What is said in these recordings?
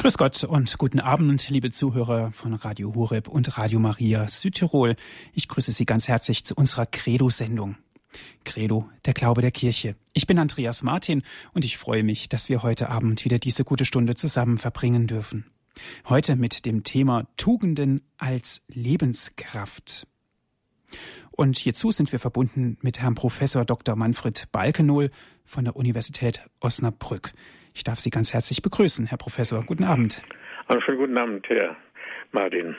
Grüß Gott und guten Abend, liebe Zuhörer von Radio Horeb und Radio Maria Südtirol. Ich grüße Sie ganz herzlich zu unserer Credo-Sendung. Credo, der Glaube der Kirche. Ich bin Andreas Martin und ich freue mich, dass wir heute Abend wieder diese gute Stunde zusammen verbringen dürfen. Heute mit dem Thema Tugenden als Lebenskraft. Und hierzu sind wir verbunden mit Herrn Professor Dr. Manfred Balkenohl von der Universität Osnabrück. Ich darf Sie ganz herzlich begrüßen, Herr Professor. Guten Abend. Einen schönen guten Abend, Herr Martin.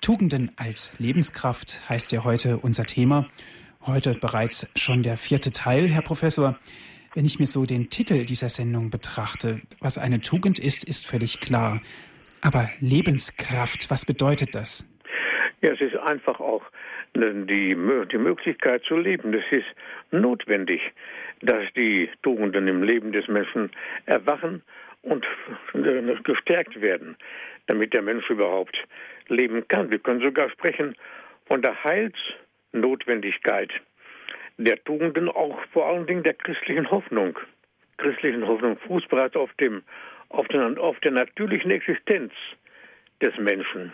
Tugenden als Lebenskraft heißt ja heute unser Thema. Heute bereits schon der vierte Teil, Herr Professor. Wenn ich mir so den Titel dieser Sendung betrachte, was eine Tugend ist, ist völlig klar. Aber Lebenskraft, was bedeutet das? Ja, es ist einfach auch die, die Möglichkeit zu leben. Das ist notwendig dass die Tugenden im Leben des Menschen erwachen und gestärkt werden, damit der Mensch überhaupt leben kann. Wir können sogar sprechen von der Heilsnotwendigkeit der Tugenden, auch vor allen Dingen der christlichen Hoffnung. Christlichen Hoffnung fußt bereits auf, dem, auf, den, auf der natürlichen Existenz des Menschen,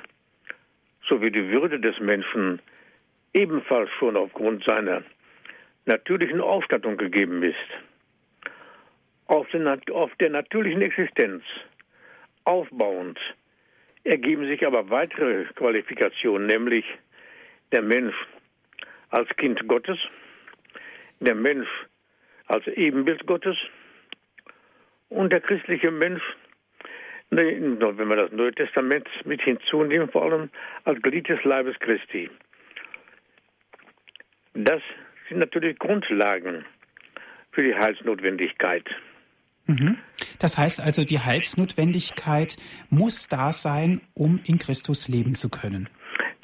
sowie die Würde des Menschen ebenfalls schon aufgrund seiner natürlichen Ausstattung gegeben ist. Auf, den, auf der natürlichen Existenz aufbauend ergeben sich aber weitere Qualifikationen, nämlich der Mensch als Kind Gottes, der Mensch als Ebenbild Gottes und der christliche Mensch, wenn wir das Neue Testament mit hinzunehmen, vor allem als Glied des Leibes Christi. Das sind natürlich Grundlagen für die Heilsnotwendigkeit. Mhm. Das heißt also, die Heilsnotwendigkeit muss da sein, um in Christus leben zu können.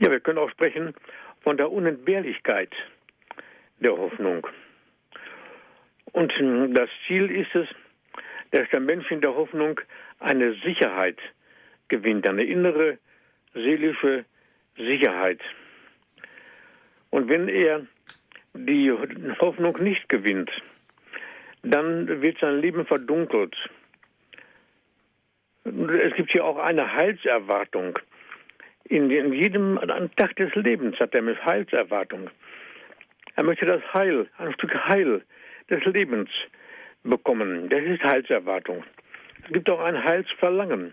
Ja, wir können auch sprechen von der Unentbehrlichkeit der Hoffnung. Und das Ziel ist es, dass der Mensch in der Hoffnung eine Sicherheit gewinnt, eine innere seelische Sicherheit. Und wenn er die Hoffnung nicht gewinnt, dann wird sein Leben verdunkelt. Es gibt hier auch eine Heilserwartung. In, jedem Tag des Lebens hat er mit Heilserwartung. Er möchte das Heil, ein Stück Heil des Lebens bekommen. Das ist Heilserwartung. Es gibt auch ein Heilsverlangen.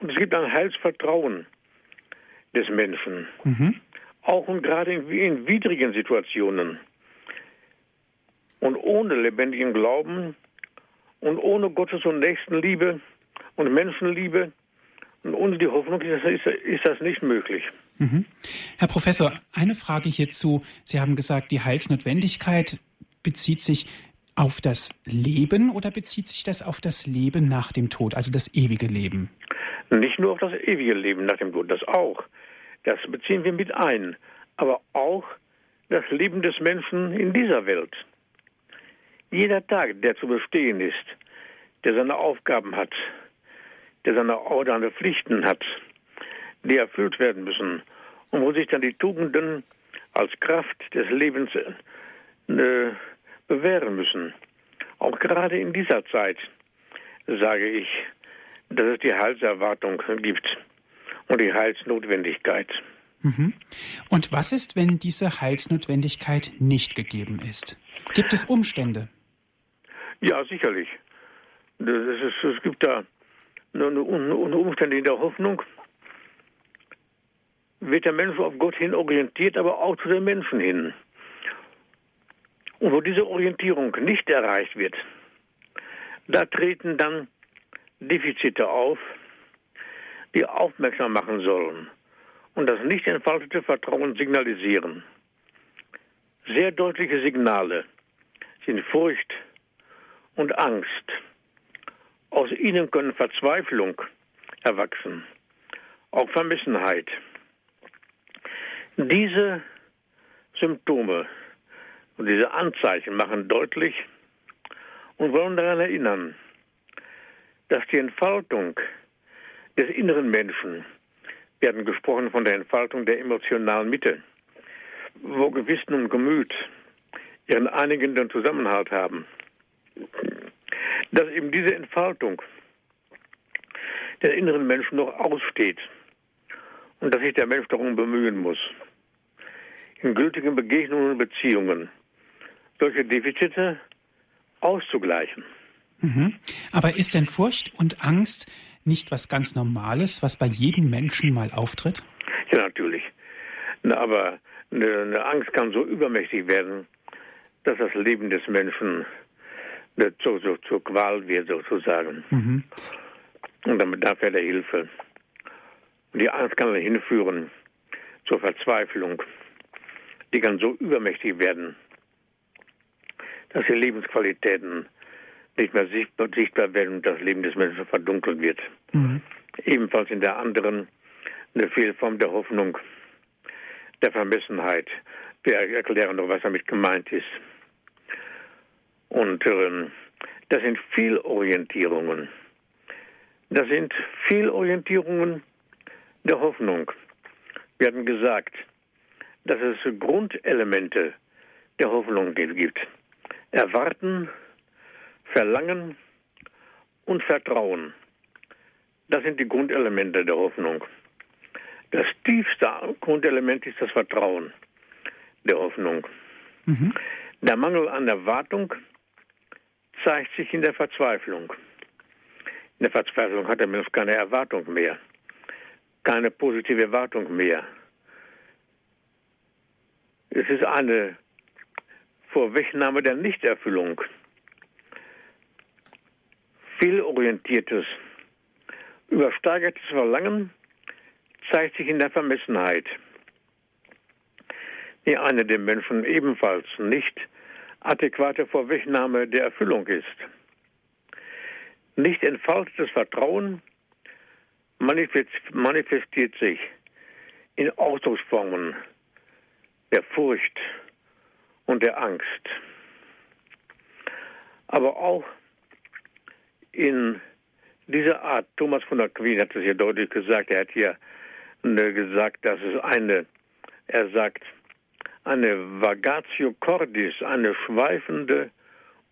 Und es gibt ein Heilsvertrauen des Menschen. Mhm auch und gerade in, in widrigen Situationen. Und ohne lebendigen Glauben und ohne Gottes und Nächstenliebe und Menschenliebe und ohne die Hoffnung ist, ist, ist das nicht möglich. Mhm. Herr Professor, eine Frage hierzu. Sie haben gesagt, die Heilsnotwendigkeit bezieht sich auf das Leben oder bezieht sich das auf das Leben nach dem Tod, also das ewige Leben? Nicht nur auf das ewige Leben nach dem Tod, das auch. Das beziehen wir mit ein. Aber auch das Leben des Menschen in dieser Welt. Jeder Tag, der zu bestehen ist, der seine Aufgaben hat, der seine, seine Pflichten hat, die erfüllt werden müssen und wo sich dann die Tugenden als Kraft des Lebens äh, bewähren müssen. Auch gerade in dieser Zeit sage ich, dass es die Heilserwartung gibt und die Heilsnotwendigkeit. Mhm. Und was ist, wenn diese Heilsnotwendigkeit nicht gegeben ist? Gibt es Umstände? Ja, sicherlich. Ist, es gibt da eine Umstände in der Hoffnung. Wird der Mensch auf Gott hin orientiert, aber auch zu den Menschen hin. Und wo diese Orientierung nicht erreicht wird, da treten dann Defizite auf, die aufmerksam machen sollen und das nicht entfaltete Vertrauen signalisieren. Sehr deutliche Signale sind Furcht und Angst. Aus ihnen können Verzweiflung erwachsen, auch Vermissenheit. Diese Symptome und diese Anzeichen machen deutlich und wollen daran erinnern, dass die Entfaltung des inneren Menschen. Wir hatten gesprochen von der Entfaltung der emotionalen Mitte, wo Gewissen und Gemüt ihren einigenden Zusammenhalt haben. Dass eben diese Entfaltung den inneren Menschen noch aussteht und dass sich der Mensch darum bemühen muss, in gültigen Begegnungen und Beziehungen solche Defizite auszugleichen. Mhm. Aber ist denn Furcht und Angst nicht was ganz Normales, was bei jedem Menschen mal auftritt? Ja, natürlich. Na, aber eine, eine, Angst kann so übermächtig werden, dass das Leben des Menschen zur, zur, zur Qual wird, sozusagen. Mhm. Und damit bedarf er der Hilfe. Und die Angst kann dann hinführen zur Verzweiflung. Die kann so übermächtig werden, dass die Lebensqualitäten nicht mehr sichtbar, sichtbar werden und das Leben des Menschen verdunkelt wird. Mhm. Ebenfalls in der anderen eine Fehlform der Hoffnung, der Vermessenheit. Wir erklären doch, was damit gemeint ist. Und äh, das sind Fehlorientierungen. Das sind Fehlorientierungen der Hoffnung. Wir hatten gesagt, dass es Grundelemente der Hoffnung gibt. Erwarten, Verlangen und Vertrauen. Das sind die Grundelemente der Hoffnung. Das tiefste Grundelement ist das Vertrauen der Hoffnung. Mhm. Der Mangel an Erwartung zeigt sich in der Verzweiflung. In der Verzweiflung hat der Mensch keine Erwartung mehr, keine positive Erwartung mehr. Es ist eine Vorwegnahme der Nichterfüllung. Fehlorientiertes, übersteigertes Verlangen zeigt sich in der Vermessenheit, die eine dem Menschen ebenfalls nicht adäquate Vorwegnahme der Erfüllung ist. Nicht entfaltetes Vertrauen manifestiert sich in Ausdrucksformen der Furcht und der Angst, aber auch in dieser Art, Thomas von Aquin hat es ja deutlich gesagt, er hat hier äh, gesagt, dass es eine, er sagt, eine Vagatio Cordis, eine schweifende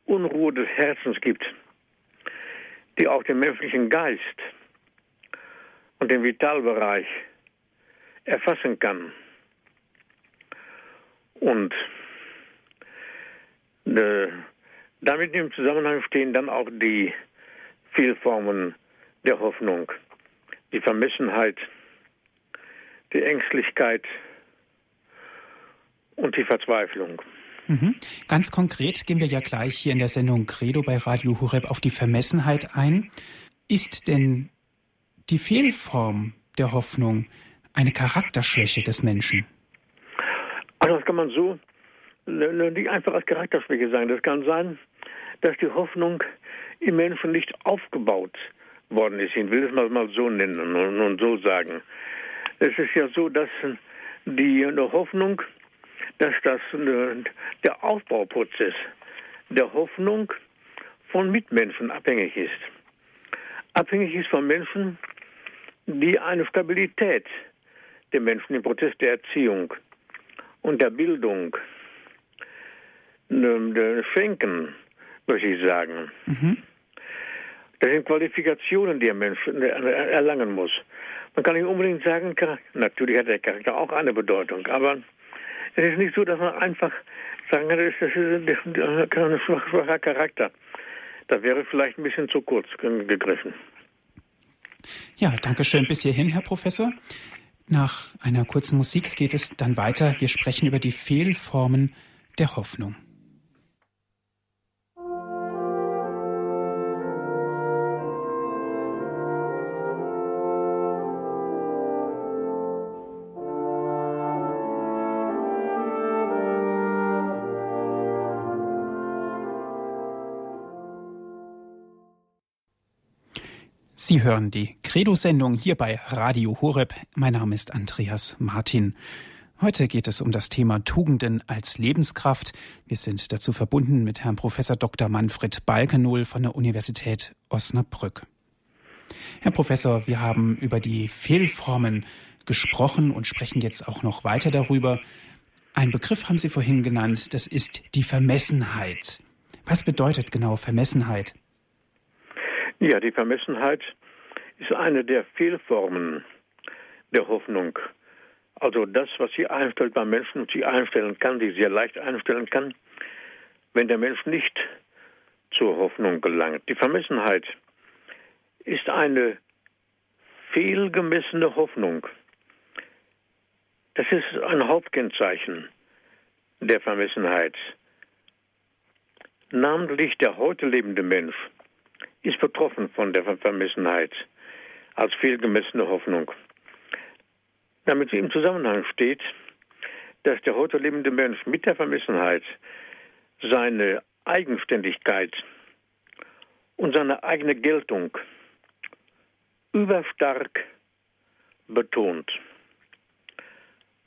Unruhe des Herzens gibt, die auch den menschlichen Geist und den Vitalbereich erfassen kann. Und äh, damit im Zusammenhang stehen dann auch die Vielformen der Hoffnung, die Vermessenheit, die Ängstlichkeit und die Verzweiflung. Mhm. Ganz konkret gehen wir ja gleich hier in der Sendung Credo bei Radio Horeb auf die Vermessenheit ein. Ist denn die Fehlform der Hoffnung eine Charakterschwäche des Menschen? Also das kann man so nicht einfach als Charakterschwäche sagen. Das kann sein, dass die Hoffnung im Menschen nicht aufgebaut worden ist. Ich will es mal, so nennen und, und so sagen. Es ist ja so, dass die Hoffnung, dass das der Aufbauprozess der Hoffnung von Mitmenschen abhängig ist. Abhängig ist von Menschen, die eine Stabilität der Menschen im Prozess der Erziehung und der Bildung schenken, möchte ich sagen. Mhm. Das sind Qualifikationen, die ein Mensch erlangen muss. Man kann nicht unbedingt sagen, natürlich hat der Charakter auch eine Bedeutung, aber es ist nicht so, dass man einfach sagen kann, das ist ein schwacher Charakter. Da wäre vielleicht ein bisschen zu kurz gegriffen. Ja, danke schön bis hierhin, Herr Professor. Nach einer kurzen Musik geht es dann weiter. Wir sprechen über die Fehlformen der Hoffnung. Sie hören die Credo-Sendung hier bei Radio Horeb. Mein Name ist Andreas Martin. Heute geht es um das Thema Tugenden als Lebenskraft. Wir sind dazu verbunden mit Herrn Professor Dr. Manfred Balkenohl von der Universität Osnabrück. Herr Professor, wir haben über die Fehlformen gesprochen und sprechen jetzt auch noch weiter darüber. Ein Begriff haben Sie vorhin genannt, das ist die Vermessenheit. Was bedeutet genau Vermessenheit? Ja, die Vermessenheit ist eine der Fehlformen der Hoffnung. Also das, was sie einstellt beim Menschen und sie einstellen kann, die sehr leicht einstellen kann, wenn der Mensch nicht zur Hoffnung gelangt. Die Vermessenheit ist eine fehlgemessene Hoffnung. Das ist ein Hauptkennzeichen der Vermessenheit. Namentlich der heute lebende Mensch ist betroffen von der Vermessenheit als fehlgemessene Hoffnung. Damit sie im Zusammenhang steht, dass der heute lebende Mensch mit der Vermessenheit seine Eigenständigkeit und seine eigene Geltung überstark betont.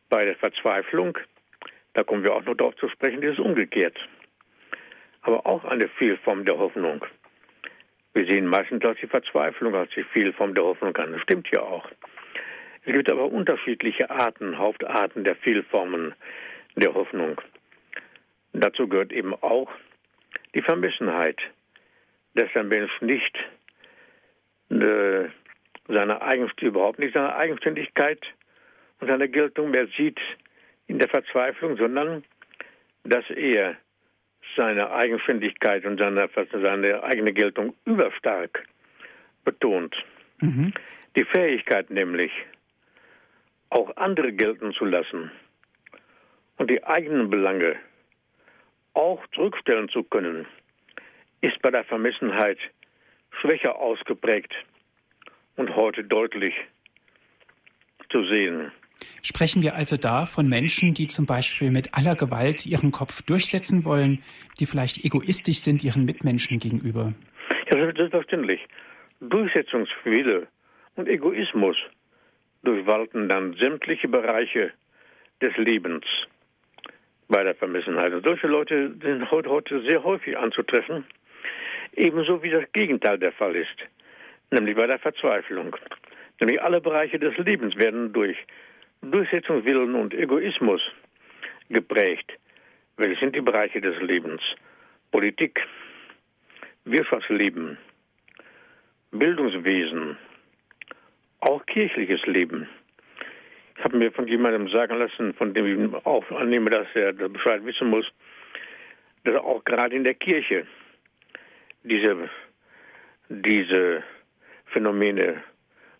Bei der Verzweiflung, da kommen wir auch noch darauf zu sprechen, ist es umgekehrt. Aber auch eine Fehlform der Hoffnung. Wir sehen meistens als die Verzweiflung als die Fehlform der Hoffnung an. Das stimmt ja auch. Es gibt aber unterschiedliche Arten, Hauptarten der Fehlformen der Hoffnung. Dazu gehört eben auch die Vermissenheit, dass der Mensch nicht äh, seine Eigenständigkeit, überhaupt nicht seine Eigenständigkeit und seine Geltung mehr sieht in der Verzweiflung, sondern dass er seine Eigenständigkeit und seine, seine eigene Geltung überstark betont. Mhm. Die Fähigkeit nämlich, auch andere gelten zu lassen und die eigenen Belange auch zurückstellen zu können, ist bei der Vermessenheit schwächer ausgeprägt und heute deutlich zu sehen. Sprechen wir also da von Menschen, die zum Beispiel mit aller Gewalt ihren Kopf durchsetzen wollen, die vielleicht egoistisch sind ihren Mitmenschen gegenüber? Ja, selbstverständlich. Durchsetzungswille und Egoismus durchwalten dann sämtliche Bereiche des Lebens bei der Vermissenheit. Und solche Leute sind heute sehr häufig anzutreffen, ebenso wie das Gegenteil der Fall ist, nämlich bei der Verzweiflung. Nämlich alle Bereiche des Lebens werden durch Durchsetzungswillen und Egoismus geprägt. Welche sind die Bereiche des Lebens? Politik, Wirtschaftsleben, Bildungswesen, auch kirchliches Leben. Ich habe mir von jemandem sagen lassen, von dem ich auch annehme, dass er Bescheid wissen muss, dass auch gerade in der Kirche diese, diese Phänomene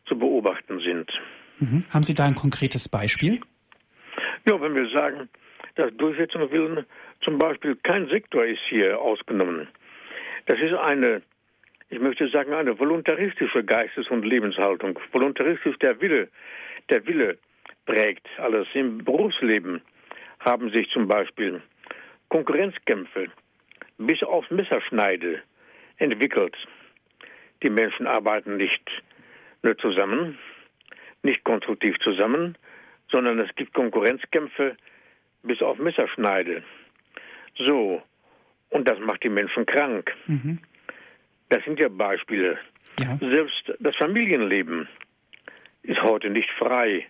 zu beobachten sind. Mhm. Haben Sie da ein konkretes Beispiel? Ja, wenn wir sagen, dass Durchsetzungswillen zum Beispiel kein Sektor ist hier ausgenommen. Das ist eine, ich möchte sagen, eine voluntaristische Geistes- und Lebenshaltung. Voluntaristisch der Wille, der Wille prägt alles. Im Berufsleben haben sich zum Beispiel Konkurrenzkämpfe bis auf Messerschneide entwickelt. Die Menschen arbeiten nicht nur zusammen, nicht konstruktiv zusammen, sondern es gibt Konkurrenzkämpfe bis auf Messerschneide. So, und das macht die Menschen krank. Mhm. Das sind ja Beispiele. Ja. Selbst das Familienleben ist heute nicht frei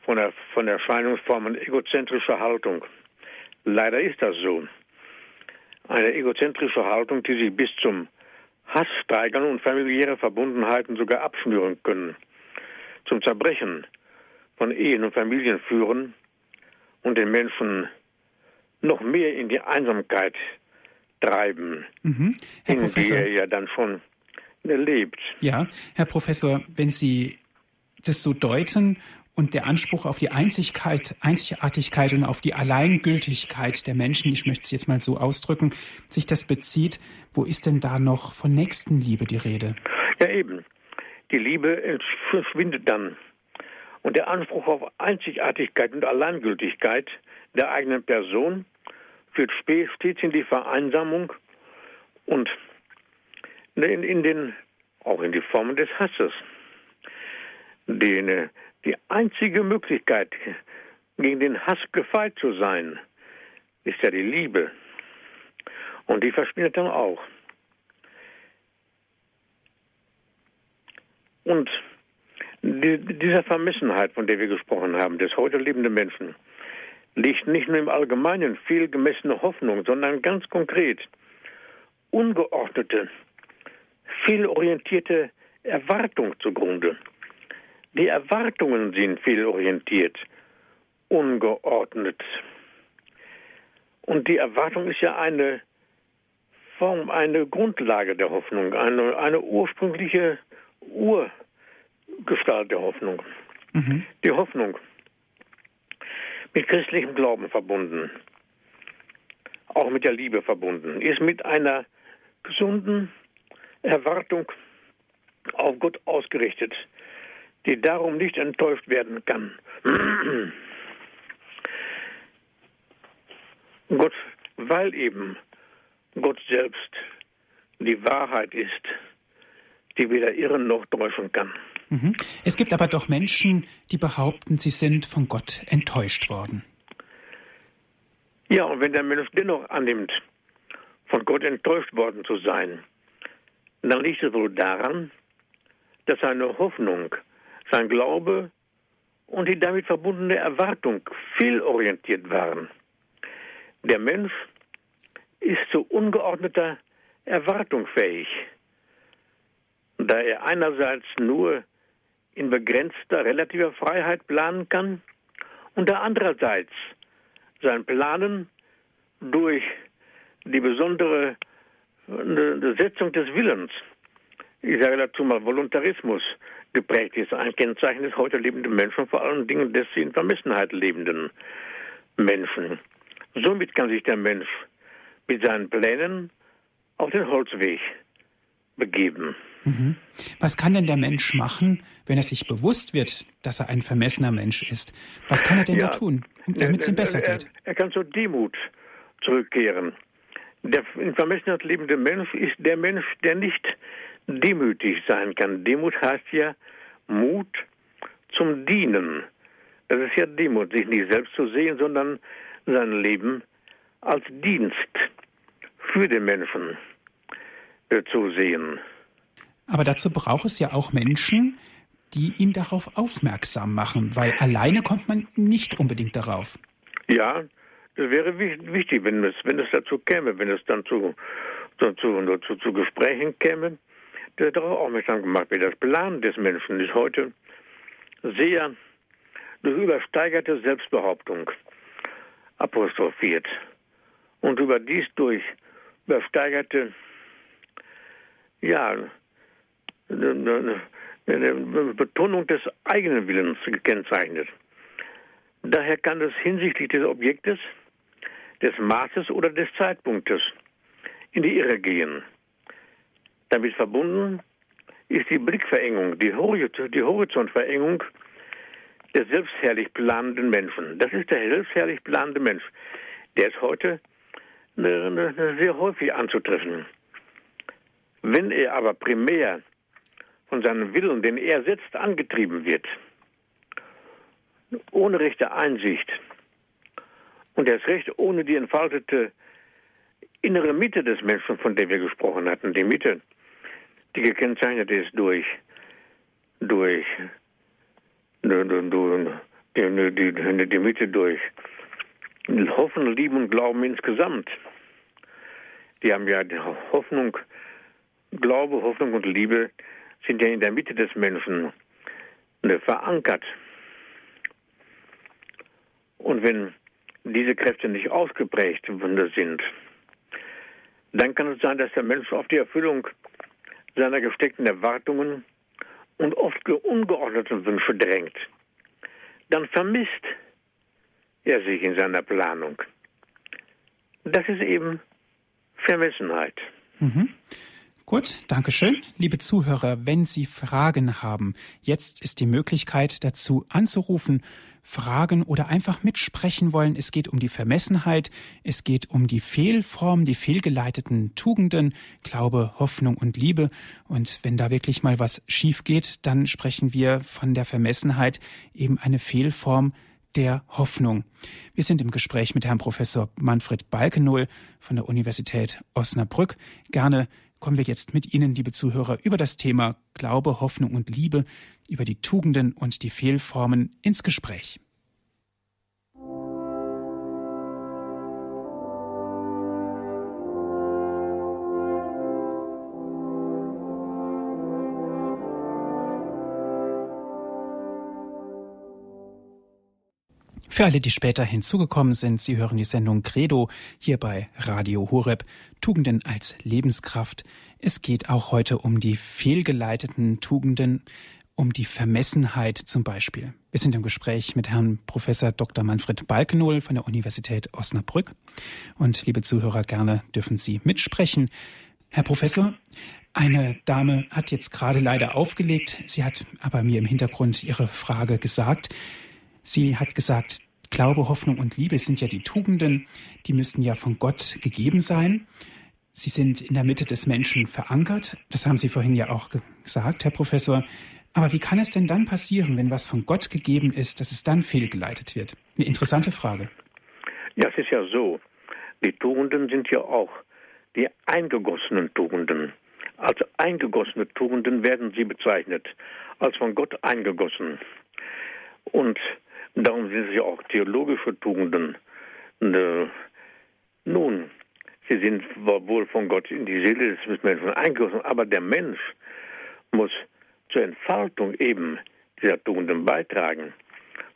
von, der, von Erscheinungsformen egozentrischer Haltung. Leider ist das so. Eine egozentrische Haltung, die sich bis zum Hass steigern und familiäre Verbundenheiten sogar abschnüren können zum Zerbrechen von Ehen und Familien führen und den Menschen noch mehr in die Einsamkeit treiben, mhm. Herr in Professor, die er ja dann schon lebt. Ja, Herr Professor, wenn Sie das so deuten und der Anspruch auf die Einzigkeit, Einzigartigkeit und auf die Alleingültigkeit der Menschen, ich möchte es jetzt mal so ausdrücken, sich das bezieht, wo ist denn da noch von Nächstenliebe die Rede? Ja, eben. Die Liebe verschwindet dann. Und der Anspruch auf Einzigartigkeit und Alleingültigkeit der eigenen Person führt stets in die Vereinsamung und in, in den, auch in die Formen des Hasses. Die, die einzige Möglichkeit, gegen den Hass gefeit zu sein, ist ja die Liebe. Und die verschwindet dann auch. Und die, dieser Vermissenheit, von der wir gesprochen haben, des heute lebenden Menschen, liegt nicht nur im Allgemeinen viel gemessene Hoffnung, sondern ganz konkret ungeordnete, fehlorientierte Erwartung zugrunde. Die Erwartungen sind fehlorientiert, ungeordnet. Und die Erwartung ist ja eine Form, eine Grundlage der Hoffnung, eine, eine ursprüngliche Urgestalt der Hoffnung. Mhm. Die Hoffnung mit christlichem Glauben verbunden, auch mit der Liebe verbunden, ist mit einer gesunden Erwartung auf Gott ausgerichtet, die darum nicht enttäuscht werden kann. Gott, weil eben Gott selbst die Wahrheit ist, die weder irren noch täuschen kann. Mhm. Es gibt aber doch Menschen, die behaupten, sie sind von Gott enttäuscht worden. Ja, und wenn der Mensch dennoch annimmt, von Gott enttäuscht worden zu sein, dann liegt es wohl daran, dass seine Hoffnung, sein Glaube und die damit verbundene Erwartung fehlorientiert waren. Der Mensch ist zu ungeordneter Erwartung fähig, da er einerseits nur in begrenzter relativer Freiheit planen kann und da andererseits sein Planen durch die besondere Setzung des Willens, ich sage dazu mal Voluntarismus, geprägt ist. Ein Kennzeichen des heute lebenden Menschen, vor allen Dingen des in Vermessenheit lebenden Menschen. Somit kann sich der Mensch mit seinen Plänen auf den Holzweg begeben. Mhm. Was kann denn der Mensch machen, wenn er sich bewusst wird, dass er ein vermessener Mensch ist? Was kann er denn ja, da tun, damit es ihm besser er, geht? Er, kann zur Demut zurückkehren. Der in Vermessenheit lebende Mensch ist der Mensch, der nicht demütig sein kann. Demut heißt ja Mut zum Dienen. Das ist ja Demut, sich nicht selbst zu sehen, sondern sein Leben als Dienst für den Menschen äh, zu sehen. Aber dazu braucht es ja auch Menschen, die ihn darauf aufmerksam machen, weil alleine kommt man nicht unbedingt darauf. Ja, das wäre wichtig, wenn es, wenn es dazu käme, wenn es dann zu, zu, zu, zu Gesprächen käme, der darauf aufmerksam gemacht wird. Das Plan des Menschen ist heute sehr durch übersteigerte Selbstbehauptung apostrophiert und überdies durch übersteigerte ja, eine Betonung des eigenen Willens gekennzeichnet. Daher kann es hinsichtlich des Objektes, des Maßes oder des Zeitpunktes in die Irre gehen. Damit verbunden ist die Blickverengung, die, Horizontverengung des selbstherrlich planenden Menschen. Das ist der selbstherrlich planende Mensch. Der ist heute sehr häufig anzutreffen. Wenn er aber primär von seinem Willen, den er setzt, angetrieben wird, ohne rechte Einsicht. Und erst recht ohne die entfaltete innere Mitte des Menschen, von der wir gesprochen hatten, die Mitte, die gekennzeichnet ist durch, durch die, die, die Mitte durch Hoffen, Lieben und Glauben insgesamt. Die haben ja Hoffnung, Glaube, Hoffnung und Liebe sind ja in der Mitte des Menschen ne, verankert. Und wenn diese Kräfte nicht ausgeprägt sind, dann kann es sein, dass der Mensch auf die Erfüllung seiner gesteckten Erwartungen und oft ungeordneten Wünsche drängt. Dann vermisst er sich in seiner Planung. Das ist eben Vermessenheit. Mhm. Gut, danke schön. Liebe Zuhörer, wenn Sie Fragen haben, jetzt ist die Möglichkeit dazu anzurufen, Fragen oder einfach mitsprechen wollen. Es geht um die Vermessenheit, es geht um die Fehlform, die fehlgeleiteten Tugenden, Glaube, Hoffnung und Liebe. Und wenn da wirklich mal was schief geht, dann sprechen wir von der Vermessenheit eben eine Fehlform der Hoffnung. Wir sind im Gespräch mit Herrn Professor Manfred Balkenohl von der Universität Osnabrück. Gerne kommen wir jetzt mit Ihnen, liebe Zuhörer, über das Thema Glaube, Hoffnung und Liebe, über die Tugenden und die Fehlformen ins Gespräch. Für alle, die später hinzugekommen sind, Sie hören die Sendung Credo hier bei Radio Horeb. Tugenden als Lebenskraft. Es geht auch heute um die fehlgeleiteten Tugenden, um die Vermessenheit zum Beispiel. Wir sind im Gespräch mit Herrn Professor Dr. Manfred Balkenohl von der Universität Osnabrück. Und liebe Zuhörer, gerne dürfen Sie mitsprechen. Herr Professor, eine Dame hat jetzt gerade leider aufgelegt. Sie hat aber mir im Hintergrund ihre Frage gesagt. Sie hat gesagt, Glaube, Hoffnung und Liebe sind ja die Tugenden, die müssten ja von Gott gegeben sein. Sie sind in der Mitte des Menschen verankert. Das haben Sie vorhin ja auch gesagt, Herr Professor. Aber wie kann es denn dann passieren, wenn was von Gott gegeben ist, dass es dann fehlgeleitet wird? Eine interessante Frage. Ja, es ist ja so. Die Tugenden sind ja auch die eingegossenen Tugenden. Als eingegossene Tugenden werden sie bezeichnet, als von Gott eingegossen. Und Darum sind sie auch theologische Tugenden. Äh, nun, sie sind wohl von Gott in die Seele des Menschen eingegossen, aber der Mensch muss zur Entfaltung eben dieser Tugenden beitragen,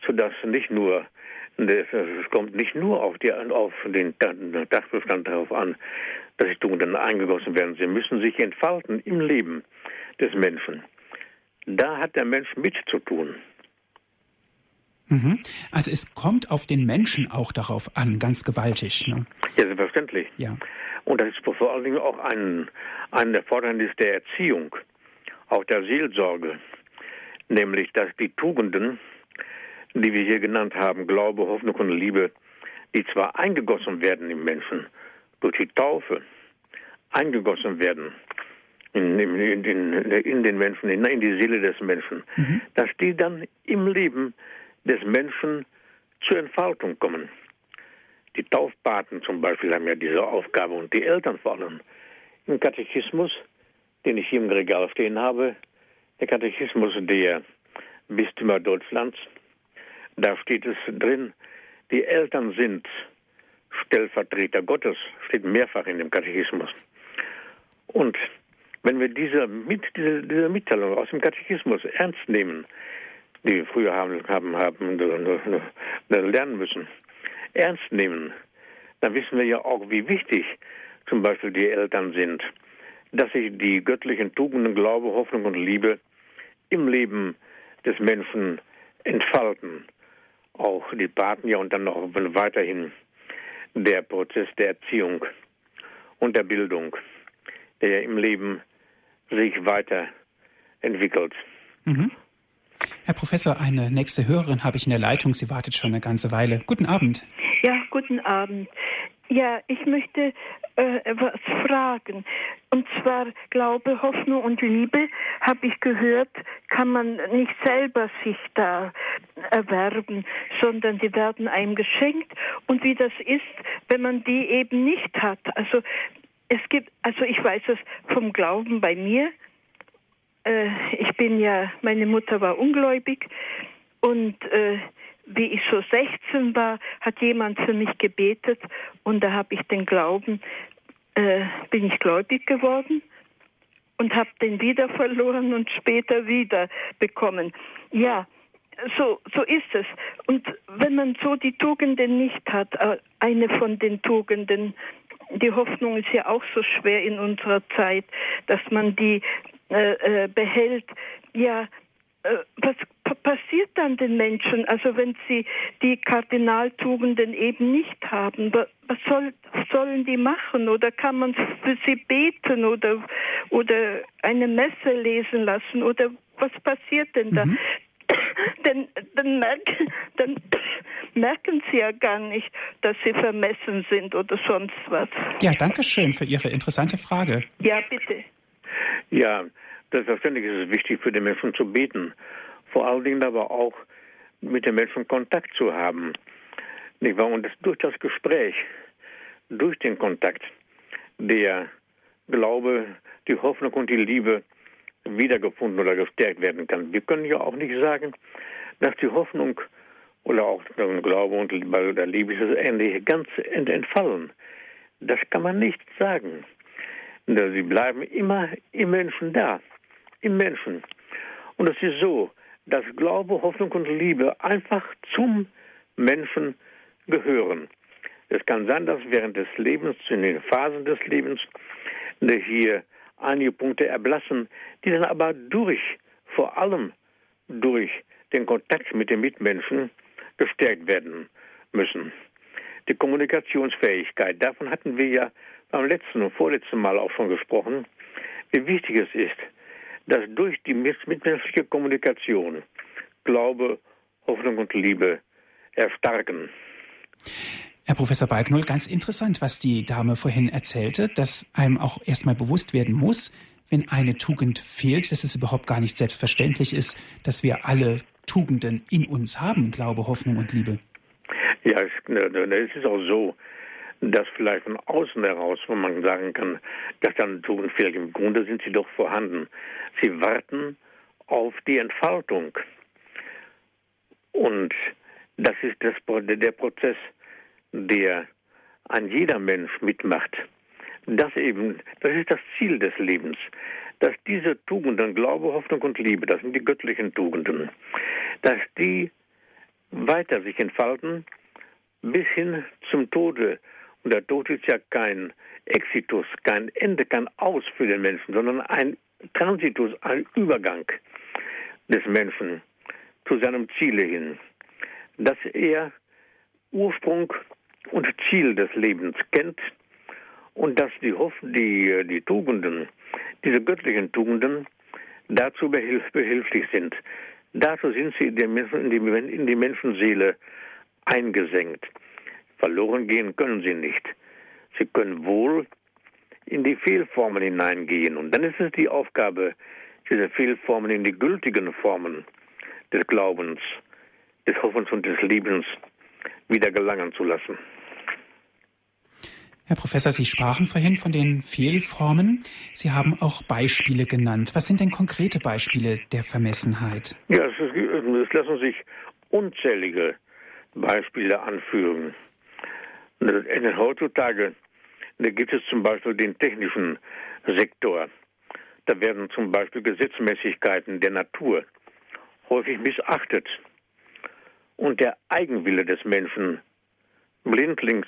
sodass nicht nur es kommt nicht nur auf, die, auf den Dachbestand darauf an, dass die Tugenden eingegossen werden. Sie müssen sich entfalten im Leben des Menschen. Da hat der Mensch mitzutun. Mhm. Also es kommt auf den Menschen auch darauf an, ganz gewaltig. Ne? Ja, selbstverständlich. Ja. Und das ist vor allen Dingen auch ein, ein Erfordernis der Erziehung, auch der Seelsorge, nämlich dass die Tugenden, die wir hier genannt haben, Glaube, Hoffnung und Liebe, die zwar eingegossen werden im Menschen durch die Taufe, eingegossen werden in, in, in, in den Menschen, in, die Seele des Menschen, mhm. dass die dann im Leben des Menschen zur Entfaltung kommen. Die Taufpaten zum Beispiel haben ja diese Aufgabe und die Eltern vor allem. Im Katechismus, den ich hier im Regal stehen habe, der Katechismus der Bistümer Deutschlands, da steht es drin, die Eltern sind Stellvertreter Gottes, steht mehrfach in dem Katechismus. Und wenn wir diese, diese, diese Mitteilung aus dem Katechismus ernst nehmen, die früher haben, haben, haben lernen müssen, ernst nehmen, dann wissen wir ja auch, wie wichtig zum Beispiel die Eltern sind, dass sich die göttlichen Tugenden, Glaube, Hoffnung und Liebe im Leben des Menschen entfalten. Auch die Paten ja und dann auch weiterhin der Prozess der Erziehung und der Bildung, der im Leben sich weiterentwickelt. Mhm. Herr Professor, eine nächste Hörerin habe ich in der Leitung. Sie wartet schon eine ganze Weile. Guten Abend. Ja, guten Abend. Ja, ich möchte äh, was fragen. Und zwar Glaube, Hoffnung und Liebe, habe ich gehört, kann man nicht selber sich da erwerben, sondern die werden einem geschenkt. Und wie das ist, wenn man die eben nicht hat. Also es gibt, also ich weiß es vom Glauben bei mir, äh, ich bin ja, meine Mutter war ungläubig und äh, wie ich so 16 war, hat jemand für mich gebetet und da habe ich den Glauben, äh, bin ich gläubig geworden und habe den wieder verloren und später wieder bekommen. Ja, so, so ist es. Und wenn man so die Tugenden nicht hat, äh, eine von den Tugenden, die Hoffnung ist ja auch so schwer in unserer Zeit, dass man die äh, äh, behält, ja, äh, was passiert dann den Menschen? Also wenn sie die Kardinaltugenden eben nicht haben, was soll, sollen die machen? Oder kann man für sie beten oder, oder eine Messe lesen lassen? Oder was passiert denn da? Mhm. Denn, dann, merken, dann merken sie ja gar nicht, dass sie vermessen sind oder sonst was. Ja, danke schön für Ihre interessante Frage. Ja, bitte. Ja, selbstverständlich ist es wichtig für den Menschen zu beten. Vor allen Dingen aber auch mit den Menschen Kontakt zu haben. Nicht wahr? Und durch das Gespräch, durch den Kontakt, der Glaube, die Hoffnung und die Liebe wiedergefunden oder gestärkt werden kann. Wir können ja auch nicht sagen, dass die Hoffnung oder auch der Glaube und der Liebe ist ganz entfallen. Das kann man nicht sagen. Sie bleiben immer im Menschen da, im Menschen. Und es ist so, dass Glaube, Hoffnung und Liebe einfach zum Menschen gehören. Es kann sein, dass während des Lebens, in den Phasen des Lebens, hier einige Punkte erblassen, die dann aber durch, vor allem durch den Kontakt mit den Mitmenschen gestärkt werden müssen. Die Kommunikationsfähigkeit, davon hatten wir ja beim letzten und vorletzten Mal auch schon gesprochen, wie wichtig es ist, dass durch die mitmenschliche Kommunikation Glaube, Hoffnung und Liebe erstarken. Herr Professor Balknull, ganz interessant, was die Dame vorhin erzählte, dass einem auch erstmal bewusst werden muss, wenn eine Tugend fehlt, dass es überhaupt gar nicht selbstverständlich ist, dass wir alle Tugenden in uns haben, Glaube, Hoffnung und Liebe. Ja, es ist auch so, dass vielleicht von außen heraus, wo man sagen kann, dass da eine Tugend fehlt, im Grunde sind sie doch vorhanden. Sie warten auf die Entfaltung. Und das ist das, der Prozess, der ein jeder Mensch mitmacht. Das eben, das ist das Ziel des Lebens, dass diese Tugenden, Glaube, Hoffnung und Liebe, das sind die göttlichen Tugenden, dass die weiter sich entfalten bis hin zum Tode. Und der Tod ist ja kein Exitus, kein Ende, kein Aus für den Menschen, sondern ein Transitus, ein Übergang des Menschen zu seinem Ziele hin. Dass er Ursprung und Ziel des Lebens kennt und dass die, Hoff die, die Tugenden, diese göttlichen Tugenden, dazu behilf behilflich sind. Dazu sind sie in die, in die Menschenseele eingesenkt. Verloren gehen können sie nicht. Sie können wohl in die Fehlformen hineingehen. Und dann ist es die Aufgabe, diese Fehlformen in die gültigen Formen des Glaubens, des Hoffens und des Liebens wieder gelangen zu lassen. Herr Professor, Sie sprachen vorhin von den Fehlformen. Sie haben auch Beispiele genannt. Was sind denn konkrete Beispiele der Vermessenheit? Ja, es, es lassen sich unzählige Beispiele anführen. Heutzutage da gibt es zum Beispiel den technischen Sektor. Da werden zum Beispiel Gesetzmäßigkeiten der Natur häufig missachtet und der Eigenwille des Menschen blindlings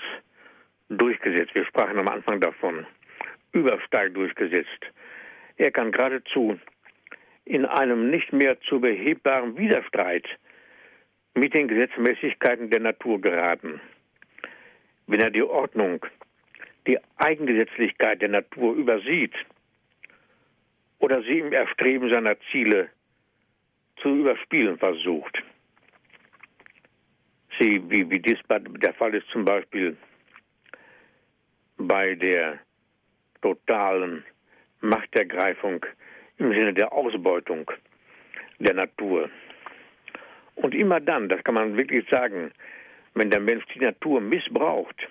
durchgesetzt. Wir sprachen am Anfang davon. Überstark durchgesetzt. Er kann geradezu in einem nicht mehr zu behebbaren Widerstreit mit den Gesetzmäßigkeiten der Natur geraten. Wenn er die Ordnung, die Eigengesetzlichkeit der Natur übersieht oder sie im Erstreben seiner Ziele zu überspielen versucht. Sie, wie, wie dies der Fall ist zum Beispiel bei der totalen Machtergreifung im Sinne der Ausbeutung der Natur. Und immer dann, das kann man wirklich sagen, wenn der Mensch die Natur missbraucht,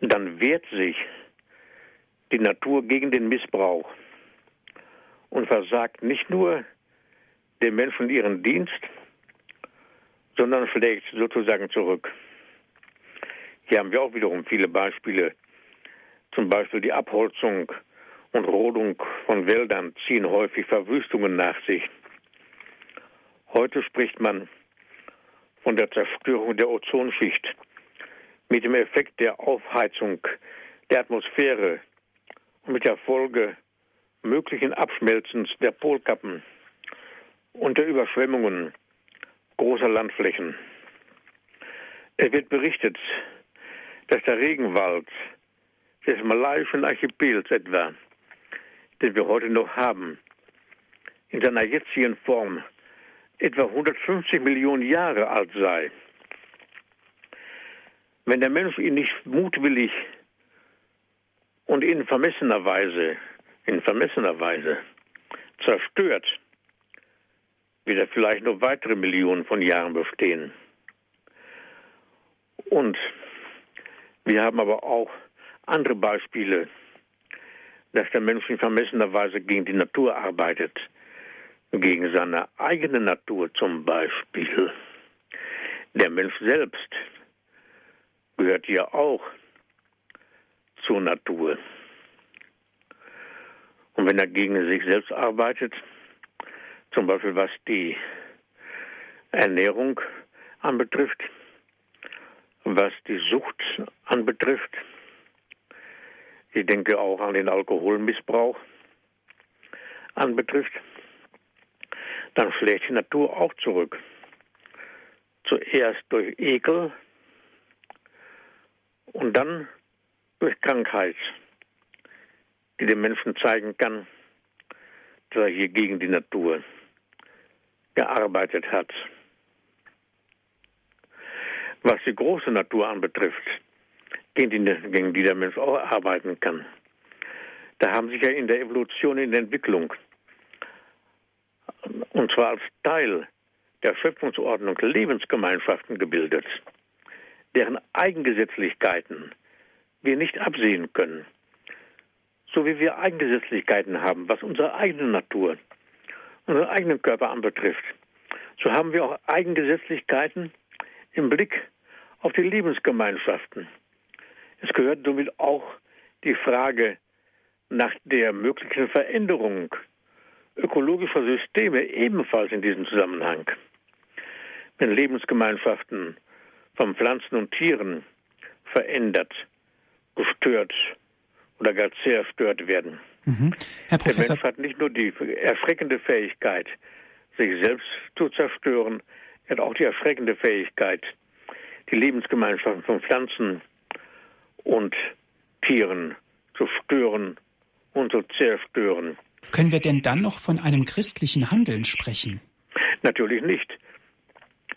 dann wehrt sich die Natur gegen den Missbrauch und versagt nicht nur dem Menschen ihren Dienst, sondern schlägt sozusagen zurück. Hier haben wir auch wiederum viele Beispiele. Zum Beispiel die Abholzung und Rodung von Wäldern ziehen häufig Verwüstungen nach sich. Heute spricht man von der Zerstörung der Ozonschicht mit dem Effekt der Aufheizung der Atmosphäre und mit der Folge möglichen Abschmelzens der Polkappen und der Überschwemmungen großer Landflächen. Es wird berichtet, dass der Regenwald des malaiischen Archipels etwa, den wir heute noch haben, in seiner jetzigen Form etwa 150 Millionen Jahre alt sei. Wenn der Mensch ihn nicht mutwillig und in vermessener Weise, in vermessener Weise zerstört, wird er vielleicht noch weitere Millionen von Jahren bestehen. Und wir haben aber auch andere Beispiele, dass der Mensch in vermessener Weise gegen die Natur arbeitet, gegen seine eigene Natur zum Beispiel. Der Mensch selbst gehört ja auch zur Natur. Und wenn er gegen sich selbst arbeitet, zum Beispiel was die Ernährung anbetrifft, was die Sucht anbetrifft. Ich denke auch an den Alkoholmissbrauch anbetrifft. Dann schlägt die Natur auch zurück. Zuerst durch Ekel und dann durch Krankheit, die dem Menschen zeigen kann, dass er hier gegen die Natur gearbeitet hat. Was die große Natur anbetrifft, gegen die, gegen die der Mensch auch arbeiten kann, da haben sich ja in der Evolution, in der Entwicklung, und zwar als Teil der Schöpfungsordnung Lebensgemeinschaften gebildet, deren Eigengesetzlichkeiten wir nicht absehen können. So wie wir Eigengesetzlichkeiten haben, was unsere eigene Natur, unseren eigenen Körper anbetrifft, so haben wir auch Eigengesetzlichkeiten im Blick auf die Lebensgemeinschaften. Es gehört somit auch die Frage nach der möglichen Veränderung ökologischer Systeme ebenfalls in diesem Zusammenhang. Wenn Lebensgemeinschaften von Pflanzen und Tieren verändert, gestört oder gar zerstört werden. Mhm. Herr Professor. Der Mensch hat nicht nur die erschreckende Fähigkeit, sich selbst zu zerstören, er hat auch die erschreckende Fähigkeit, die Lebensgemeinschaften von Pflanzen und Tieren zu stören und zu zerstören. Können wir denn dann noch von einem christlichen Handeln sprechen? Natürlich nicht.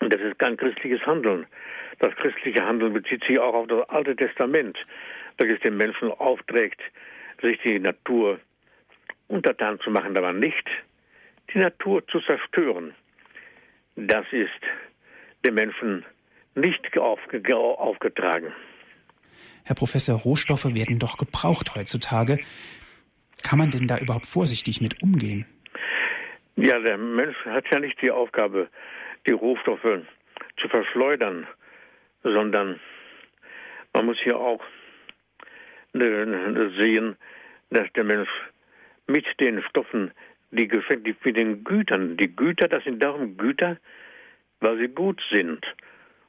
Das ist kein christliches Handeln. Das christliche Handeln bezieht sich auch auf das Alte Testament, welches den Menschen aufträgt, sich die Natur untertan zu machen, aber nicht die Natur zu zerstören. Das ist den Menschen nicht aufgetragen. Herr Professor, Rohstoffe werden doch gebraucht heutzutage. Kann man denn da überhaupt vorsichtig mit umgehen? Ja, der Mensch hat ja nicht die Aufgabe, die Rohstoffe zu verschleudern, sondern man muss hier auch sehen, dass der Mensch mit den Stoffen, die geschenkt, mit den Gütern, die Güter, das sind darum Güter, weil sie gut sind.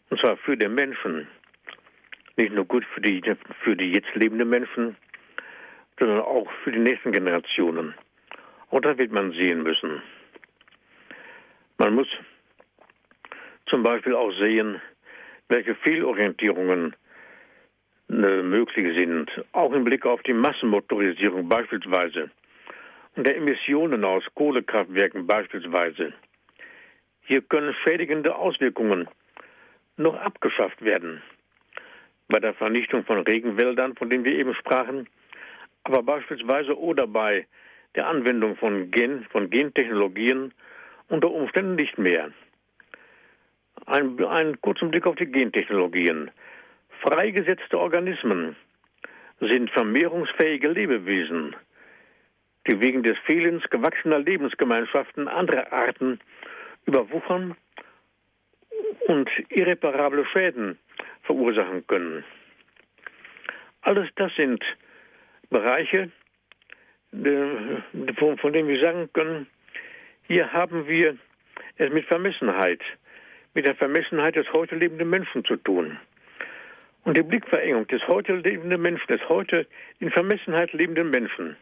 Und zwar für den Menschen. Nicht nur gut für die, für die jetzt lebenden Menschen, sondern auch für die nächsten Generationen. Und da wird man sehen müssen. Man muss zum Beispiel auch sehen, welche Fehlorientierungen äh, möglich sind, auch im Blick auf die Massenmotorisierung beispielsweise und der Emissionen aus Kohlekraftwerken beispielsweise. Hier können schädigende Auswirkungen noch abgeschafft werden. Bei der Vernichtung von Regenwäldern, von denen wir eben sprachen, aber beispielsweise oder bei der Anwendung von, Gen, von Gentechnologien unter Umständen nicht mehr. Ein, einen kurzen Blick auf die Gentechnologien. Freigesetzte Organismen sind vermehrungsfähige Lebewesen, die wegen des Fehlens gewachsener Lebensgemeinschaften anderer Arten überwuchern und irreparable Schäden verursachen können. Alles das sind Bereiche, von denen wir sagen können, hier haben wir es mit Vermessenheit, mit der Vermessenheit des heute lebenden Menschen zu tun. Und die Blickverengung des heute lebenden Menschen, des heute in Vermessenheit lebenden Menschen,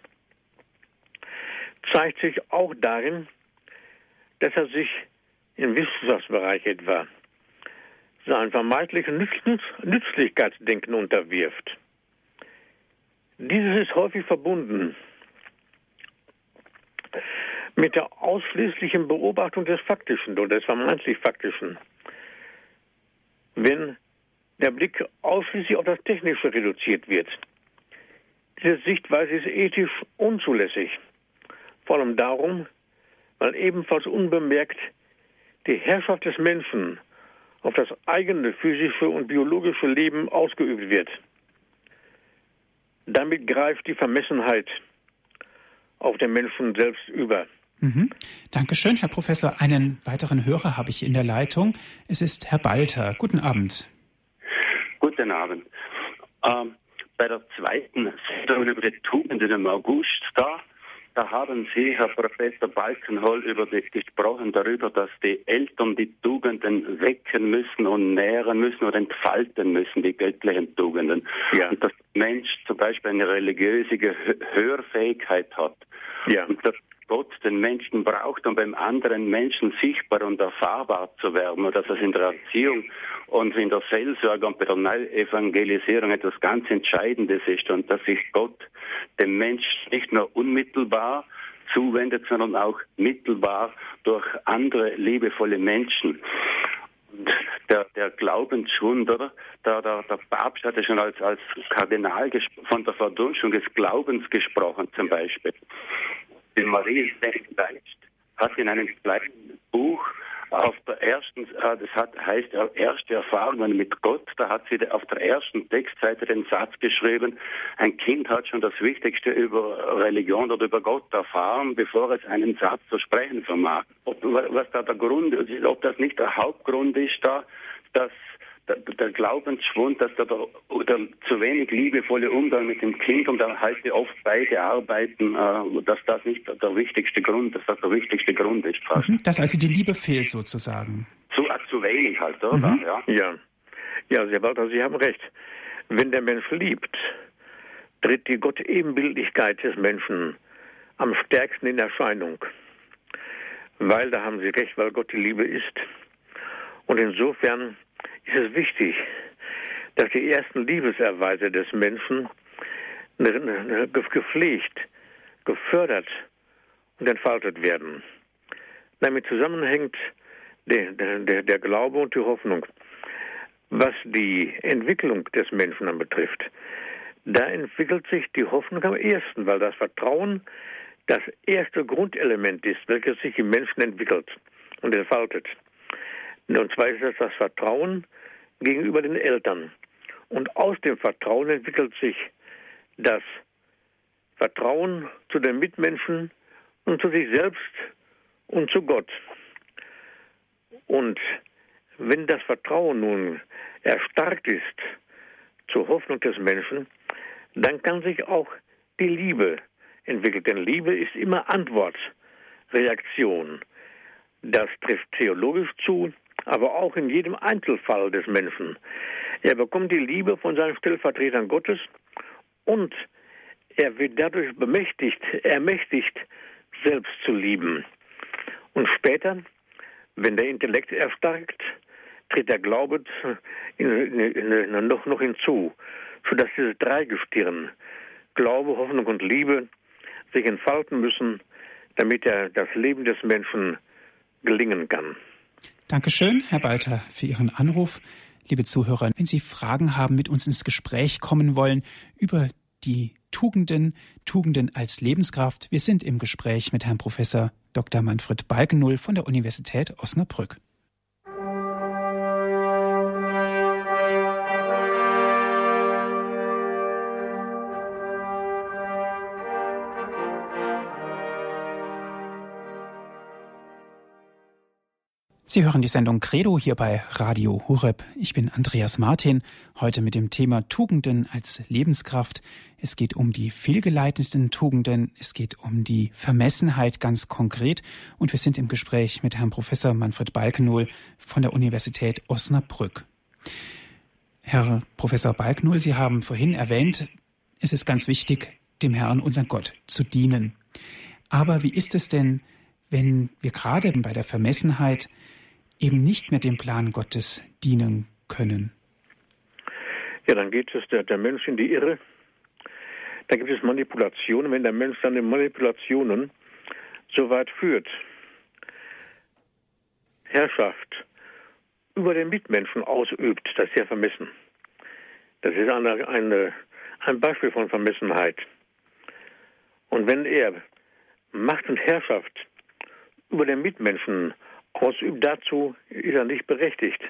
zeigt sich auch darin, dass er sich im Wissenschaftsbereich etwa sein vermeintlichen Nützlichkeitsdenken unterwirft. Dieses ist häufig verbunden mit der ausschließlichen Beobachtung des Faktischen oder des vermeintlich Faktischen. Wenn der Blick ausschließlich auf das Technische reduziert wird, diese Sichtweise ist ethisch unzulässig. Vor allem darum, weil ebenfalls unbemerkt die Herrschaft des Menschen auf das eigene physische und biologische Leben ausgeübt wird. Damit greift die Vermessenheit auf den Menschen selbst über. Mhm. Dankeschön, Herr Professor. Einen weiteren Hörer habe ich in der Leitung. Es ist Herr Balter. Guten Abend. Guten Abend. Ähm, bei der zweiten Sendung über die Tugenden im August, da da haben Sie, Herr Professor Balkenhol, über die, gesprochen darüber, dass die Eltern die Tugenden wecken müssen und nähren müssen oder entfalten müssen, die göttlichen Tugenden. Ja. Und dass der Mensch zum Beispiel eine religiöse Hörfähigkeit hat. Ja. Und dass Gott den Menschen braucht, um beim anderen Menschen sichtbar und erfahrbar zu werden. Und dass es in der Erziehung und in der Seelsorge und bei der Neuevangelisierung etwas ganz Entscheidendes ist und dass sich Gott dem Mensch nicht nur unmittelbar zuwendet, sondern auch mittelbar durch andere liebevolle Menschen. Der, der Glaubensschwunder, der, der, der Papst hatte schon als, als Kardinal von der Verdunschung des Glaubens gesprochen, zum Beispiel. Die Marie Geist hat in einem kleinen Buch auf der ersten, äh, das hat, heißt erste Erfahrungen mit Gott, da hat sie auf der ersten Textseite den Satz geschrieben, ein Kind hat schon das Wichtigste über Religion oder über Gott erfahren, bevor es einen Satz zu sprechen vermag. Ob, was da der Grund ob das nicht der Hauptgrund ist da, dass der, der Glaubensschwund, dass der, der, der, zu wenig liebevolle Umgang mit dem Kind und da heißt ja oft beide arbeiten, äh, dass das nicht der wichtigste Grund, dass das der wichtigste Grund ist. Fast. Mhm, dass also die Liebe fehlt sozusagen. Zu, äh, zu wenig halt, oder? Mhm. Ja. ja. Ja, Herr Walter, Sie haben recht. Wenn der Mensch liebt, tritt die Gottebenbildlichkeit des Menschen am stärksten in Erscheinung. Weil, da haben Sie recht, weil Gott die Liebe ist. Und insofern ist es wichtig, dass die ersten Liebeserweise des Menschen gepflegt, gefördert und entfaltet werden. Damit zusammenhängt der, der, der Glaube und die Hoffnung. Was die Entwicklung des Menschen anbetrifft, da entwickelt sich die Hoffnung am ersten, weil das Vertrauen das erste Grundelement ist, welches sich im Menschen entwickelt und entfaltet. Und zwar ist das das Vertrauen gegenüber den Eltern. Und aus dem Vertrauen entwickelt sich das Vertrauen zu den Mitmenschen und zu sich selbst und zu Gott. Und wenn das Vertrauen nun erstarkt ist zur Hoffnung des Menschen, dann kann sich auch die Liebe entwickeln. Denn Liebe ist immer Antwort, Reaktion. Das trifft theologisch zu, aber auch in jedem Einzelfall des Menschen. Er bekommt die Liebe von seinen Stellvertretern Gottes und er wird dadurch bemächtigt, ermächtigt, selbst zu lieben. Und später, wenn der Intellekt erstarkt, tritt der Glaube in, in, in, noch, noch hinzu, sodass diese Dreigestirn, Glaube, Hoffnung und Liebe, sich entfalten müssen, damit er das Leben des Menschen gelingen kann. Dankeschön, Herr Balter, für Ihren Anruf. Liebe Zuhörer, wenn Sie Fragen haben, mit uns ins Gespräch kommen wollen über die Tugenden, Tugenden als Lebenskraft, wir sind im Gespräch mit Herrn Professor Dr. Manfred Balkenull von der Universität Osnabrück. Sie hören die Sendung Credo hier bei Radio Hureb. Ich bin Andreas Martin, heute mit dem Thema Tugenden als Lebenskraft. Es geht um die fehlgeleiteten Tugenden, es geht um die Vermessenheit ganz konkret und wir sind im Gespräch mit Herrn Professor Manfred Balkenohl von der Universität Osnabrück. Herr Professor Balkenohl, Sie haben vorhin erwähnt, es ist ganz wichtig, dem Herrn, unseren Gott, zu dienen. Aber wie ist es denn, wenn wir gerade bei der Vermessenheit eben nicht mehr dem Plan Gottes dienen können? Ja, dann geht es der, der Mensch in die Irre. Da gibt es Manipulationen. Wenn der Mensch seine Manipulationen so weit führt, Herrschaft über den Mitmenschen ausübt, das ist ja vermessen. Das ist eine, eine, ein Beispiel von Vermessenheit. Und wenn er Macht und Herrschaft über den Mitmenschen ausübt, dazu ist er nicht berechtigt.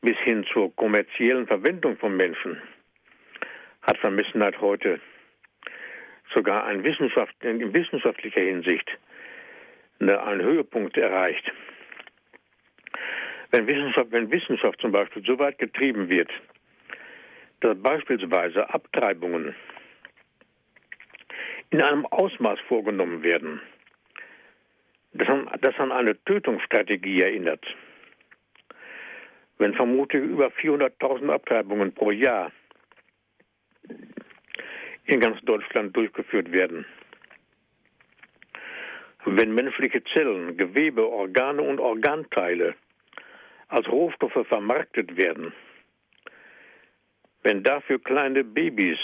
Bis hin zur kommerziellen Verwendung von Menschen hat Vermissenheit heute sogar in wissenschaftlicher Hinsicht einen Höhepunkt erreicht. Wenn Wissenschaft, wenn Wissenschaft zum Beispiel so weit getrieben wird, dass beispielsweise Abtreibungen in einem Ausmaß vorgenommen werden, das an, eine Tötungsstrategie erinnert. Wenn vermutlich über 400.000 Abtreibungen pro Jahr in ganz Deutschland durchgeführt werden. Wenn menschliche Zellen, Gewebe, Organe und Organteile als Rohstoffe vermarktet werden, wenn dafür kleine Babys,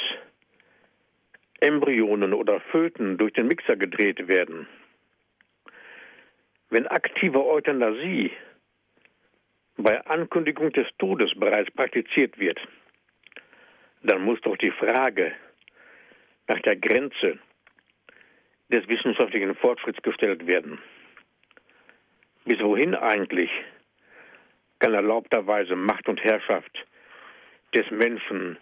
Embryonen oder Föten durch den Mixer gedreht werden, wenn aktive Euthanasie bei Ankündigung des Todes bereits praktiziert wird, dann muss doch die Frage nach der Grenze des wissenschaftlichen Fortschritts gestellt werden. Bis wohin eigentlich kann erlaubterweise Macht und Herrschaft des Menschen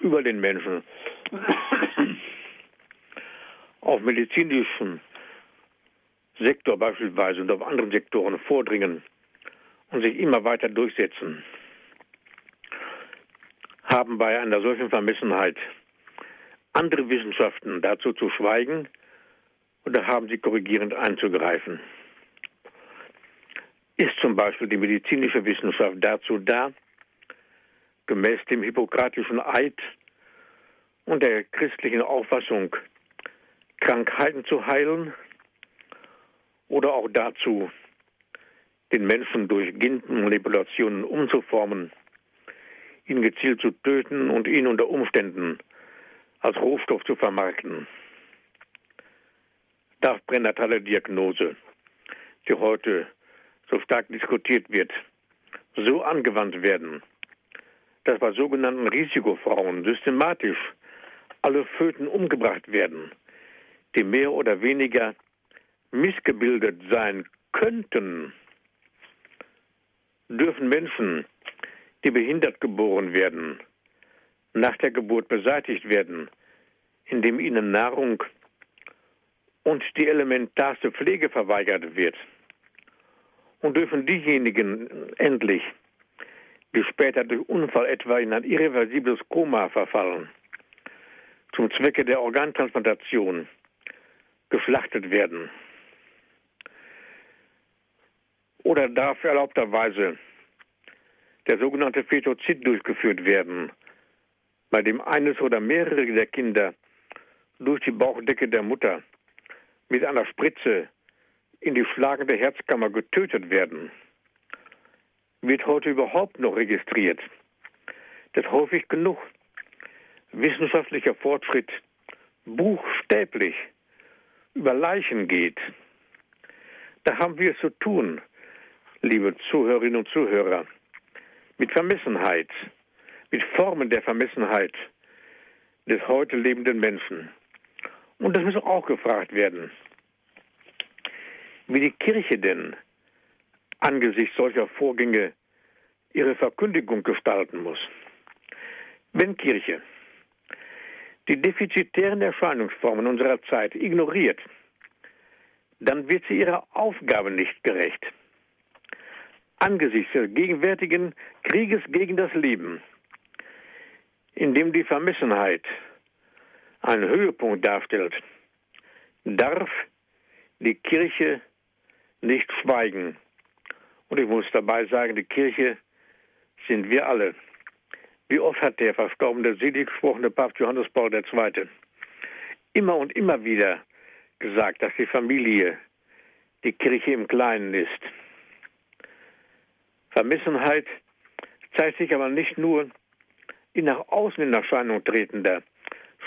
über den Menschen auf medizinischen Sektor beispielsweise und auf anderen Sektoren vordringen und sich immer weiter durchsetzen, haben bei einer solchen Vermessenheit andere Wissenschaften dazu zu schweigen oder haben sie korrigierend einzugreifen? Ist zum Beispiel die medizinische Wissenschaft dazu da, gemäß dem hippokratischen Eid und der christlichen Auffassung Krankheiten zu heilen oder auch dazu, den Menschen durch Genmanipulationen umzuformen, ihn gezielt zu töten und ihn unter Umständen als Rohstoff zu vermarkten. Darf pränatale Diagnose, die heute so stark diskutiert wird, so angewandt werden, dass bei sogenannten Risikofrauen systematisch alle Föten umgebracht werden, die mehr oder weniger missgebildet sein könnten, dürfen Menschen, die behindert geboren werden, nach der Geburt beseitigt werden, indem ihnen Nahrung und die elementarste Pflege verweigert wird. Und dürfen diejenigen endlich, die später durch Unfall etwa in ein irreversibles Koma verfallen, zum Zwecke der Organtransplantation geschlachtet werden. Oder darf erlaubterweise der sogenannte Fetozid durchgeführt werden, bei dem eines oder mehrere der Kinder durch die Bauchdecke der Mutter mit einer Spritze in die schlagende Herzkammer getötet werden, wird heute überhaupt noch registriert, dass häufig genug wissenschaftlicher Fortschritt buchstäblich über Leichen geht. Da haben wir es zu tun, liebe Zuhörerinnen und Zuhörer, mit Vermessenheit, mit Formen der Vermessenheit des heute lebenden Menschen. Und das muss auch gefragt werden, wie die Kirche denn angesichts solcher Vorgänge ihre Verkündigung gestalten muss. Wenn Kirche die defizitären Erscheinungsformen unserer Zeit ignoriert, dann wird sie ihrer Aufgabe nicht gerecht. Angesichts des gegenwärtigen Krieges gegen das Leben, in dem die Vermessenheit einen Höhepunkt darstellt, darf die Kirche nicht schweigen. Und ich muss dabei sagen, die Kirche sind wir alle. Wie oft hat der verstorbene, selig gesprochene Papst Johannes Paul II. immer und immer wieder gesagt, dass die Familie die Kirche im Kleinen ist. Vermissenheit. Zeigt sich aber nicht nur in nach außen in Erscheinung tretender,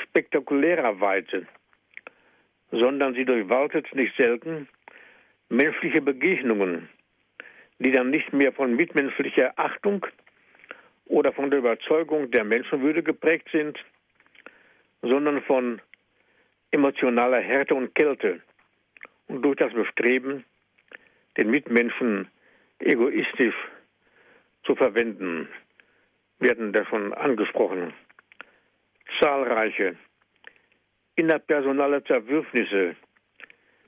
spektakulärer Weite, sondern sie durchwaltet nicht selten menschliche Begegnungen, die dann nicht mehr von mitmenschlicher Achtung oder von der Überzeugung der Menschenwürde geprägt sind, sondern von emotionaler Härte und Kälte und durch das Bestreben, den Mitmenschen egoistisch zu verwenden, werden davon angesprochen. Zahlreiche innerpersonale Zerwürfnisse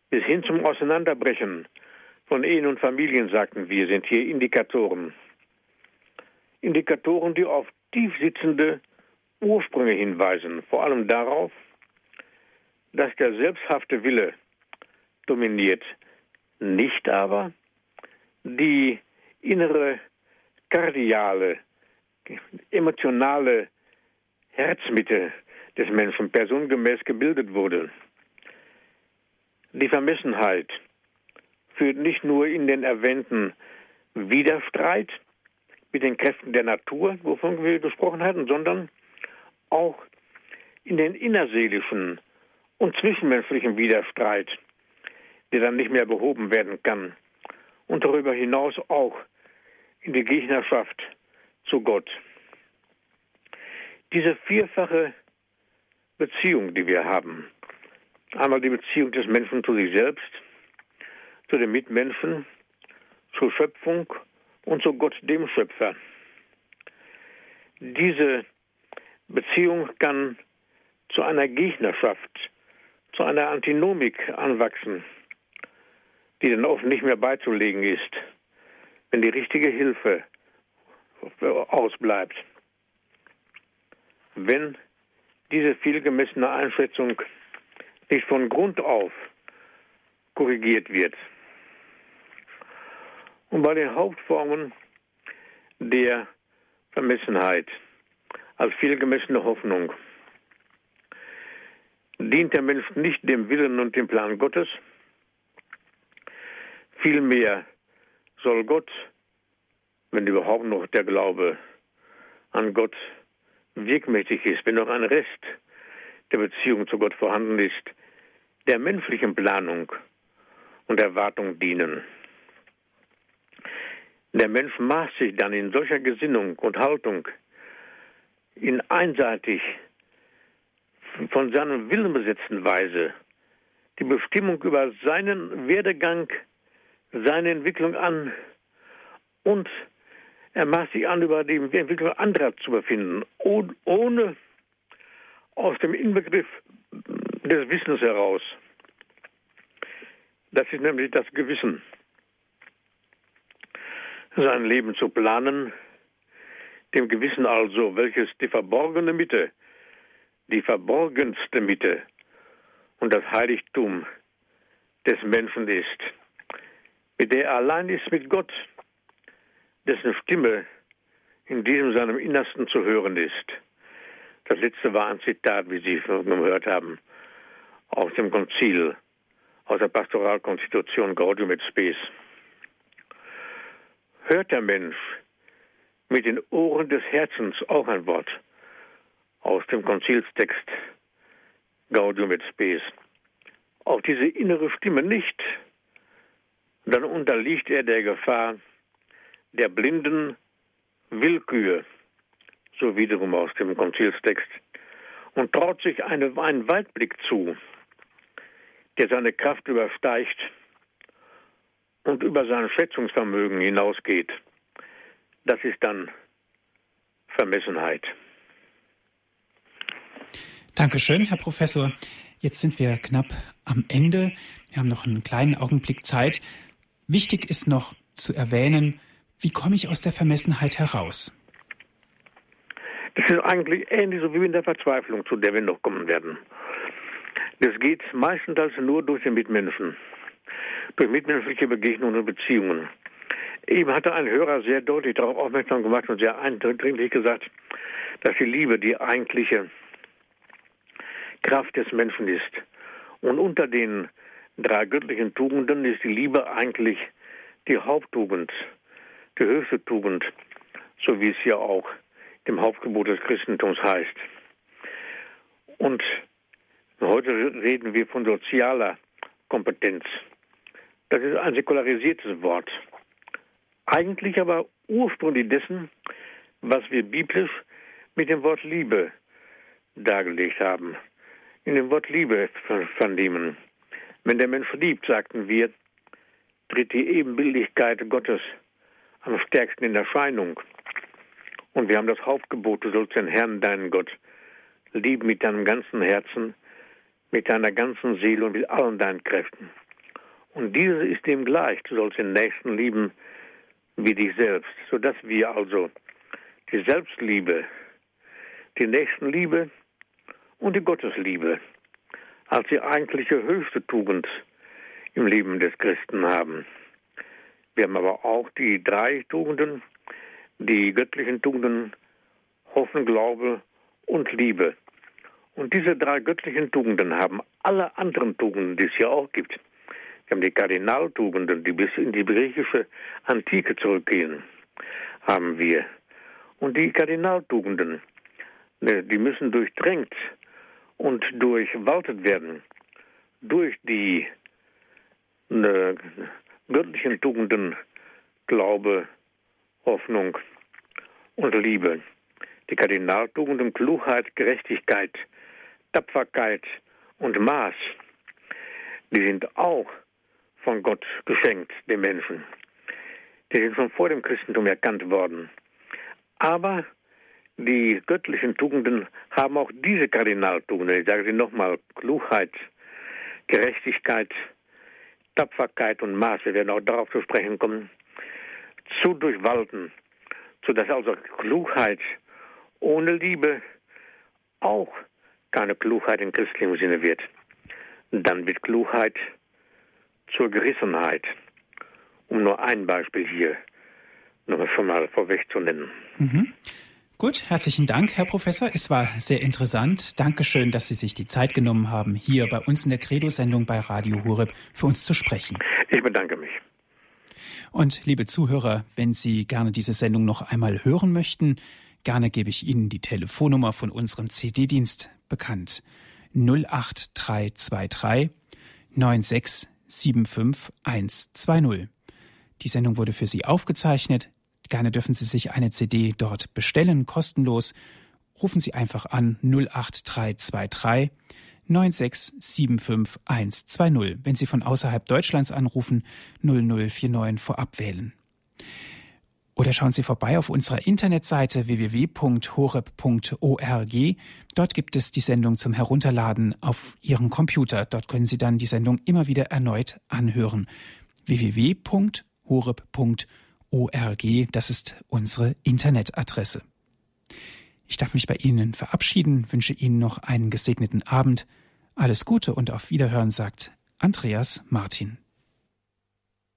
bis hin zum Auseinanderbrechen von Ehen und Familien, sagten wir, sind hier Indikatoren. Indikatoren, die auf tief sitzende Ursprünge hinweisen, vor allem darauf, dass der selbsthafte Wille dominiert, nicht aber die innere kardiale, emotionale Herzmitte des Menschen personengemäß gebildet wurde. Die Vermessenheit führt nicht nur in den erwähnten Widerstreit mit den Kräften der Natur, wovon wir gesprochen hatten, sondern auch in den innerseelischen und zwischenmenschlichen Widerstreit, der dann nicht mehr behoben werden kann. Und darüber hinaus auch in die Gegnerschaft zu Gott. Diese vierfache Beziehung, die wir haben, einmal die Beziehung des Menschen zu sich selbst, zu den Mitmenschen, zur Schöpfung und zu Gott, dem Schöpfer. Diese Beziehung kann zu einer Gegnerschaft, zu einer Antinomik anwachsen, die dann oft nicht mehr beizulegen ist, wenn die richtige Hilfe ausbleibt. Wenn diese vielgemessene Einschätzung nicht von Grund auf korrigiert wird. Und bei den Hauptformen der Vermessenheit als vielgemessene Hoffnung dient der Mensch nicht dem Willen und dem Plan Gottes, vielmehr soll Gott, wenn überhaupt noch der Glaube an Gott wirkmächtig ist, wenn noch ein Rest der Beziehung zu Gott vorhanden ist, der menschlichen Planung und Erwartung dienen. Der Mensch maßt sich dann in solcher Gesinnung und Haltung in einseitig von seinem Willen besetzten Weise die Bestimmung über seinen Werdegang, seine Entwicklung an und er maßt sich an, über die Entwicklung anderer zu befinden, ohne aus dem Inbegriff des Wissens heraus. Das ist nämlich das Gewissen sein Leben zu planen, dem Gewissen also, welches die verborgene Mitte, die verborgenste Mitte und das Heiligtum des Menschen ist, der er allein ist mit Gott, dessen Stimme in diesem seinem Innersten zu hören ist. Das letzte war ein Zitat, wie Sie gehört haben, aus dem Konzil, aus der Pastoralkonstitution Gaudium et Spes hört der Mensch mit den Ohren des Herzens auch ein Wort aus dem Konzilstext Gaudium et Spes. Auch diese innere Stimme nicht, dann unterliegt er der Gefahr der blinden Willkür, so wiederum aus dem Konzilstext, und traut sich eine, einen Weitblick zu, der seine Kraft übersteigt und über sein Schätzungsvermögen hinausgeht, das ist dann Vermessenheit. Dankeschön, Herr Professor. Jetzt sind wir knapp am Ende. Wir haben noch einen kleinen Augenblick Zeit. Wichtig ist noch zu erwähnen, wie komme ich aus der Vermessenheit heraus? Das ist eigentlich ähnlich so wie in der Verzweiflung, zu der wir noch kommen werden. Das geht meistens nur durch den Mitmenschen durch mitmenschliche Begegnungen und Beziehungen. Eben hatte ein Hörer sehr deutlich darauf aufmerksam gemacht und sehr eindringlich gesagt, dass die Liebe die eigentliche Kraft des Menschen ist. Und unter den drei göttlichen Tugenden ist die Liebe eigentlich die Haupttugend, die höchste Tugend, so wie es ja auch im Hauptgebot des Christentums heißt. Und heute reden wir von sozialer Kompetenz. Das ist ein säkularisiertes Wort. Eigentlich aber ursprünglich dessen, was wir biblisch mit dem Wort Liebe dargelegt haben. In dem Wort Liebe vernehmen. Wenn der Mensch liebt, sagten wir, tritt die Ebenbildlichkeit Gottes am stärksten in Erscheinung. Und wir haben das Hauptgebot, du sollst den Herrn, deinen Gott, lieben mit deinem ganzen Herzen, mit deiner ganzen Seele und mit allen deinen Kräften. Und dieses ist dem gleich. Du sollst den Nächsten lieben wie dich selbst, sodass wir also die Selbstliebe, die Nächstenliebe und die Gottesliebe als die eigentliche höchste Tugend im Leben des Christen haben. Wir haben aber auch die drei Tugenden, die göttlichen Tugenden, Hoffen, Glaube und Liebe. Und diese drei göttlichen Tugenden haben alle anderen Tugenden, die es hier auch gibt. Wir haben die Kardinaltugenden, die bis in die griechische Antike zurückgehen, haben wir. Und die Kardinaltugenden, ne, die müssen durchdrängt und durchwaltet werden durch die ne, göttlichen Tugenden Glaube, Hoffnung und Liebe. Die Kardinaltugenden Klugheit, Gerechtigkeit, Tapferkeit und Maß, die sind auch von Gott geschenkt, den Menschen. Die sind schon vor dem Christentum erkannt worden. Aber die göttlichen Tugenden haben auch diese Kardinaltugenden. Ich sage sie nochmal, Klugheit, Gerechtigkeit, Tapferkeit und Maß, wir werden auch darauf zu sprechen kommen, zu durchwalten, sodass also Klugheit ohne Liebe auch keine Klugheit in christlichem Sinne wird. Dann wird Klugheit zur Gerissenheit, um nur ein Beispiel hier noch schon mal vorweg zu nennen. Mhm. Gut, herzlichen Dank, Herr Professor. Es war sehr interessant. Dankeschön, dass Sie sich die Zeit genommen haben, hier bei uns in der Credo-Sendung bei Radio Horeb für uns zu sprechen. Ich bedanke mich. Und liebe Zuhörer, wenn Sie gerne diese Sendung noch einmal hören möchten, gerne gebe ich Ihnen die Telefonnummer von unserem CD-Dienst bekannt. 08323 9675120. Die Sendung wurde für Sie aufgezeichnet. Gerne dürfen Sie sich eine CD dort bestellen, kostenlos. Rufen Sie einfach an 08323 9675120. Wenn Sie von außerhalb Deutschlands anrufen, 0049 vorab wählen. Oder schauen Sie vorbei auf unserer Internetseite www.horeb.org. Dort gibt es die Sendung zum Herunterladen auf Ihrem Computer. Dort können Sie dann die Sendung immer wieder erneut anhören. www.horeb.org, das ist unsere Internetadresse. Ich darf mich bei Ihnen verabschieden, wünsche Ihnen noch einen gesegneten Abend. Alles Gute und auf Wiederhören sagt Andreas Martin.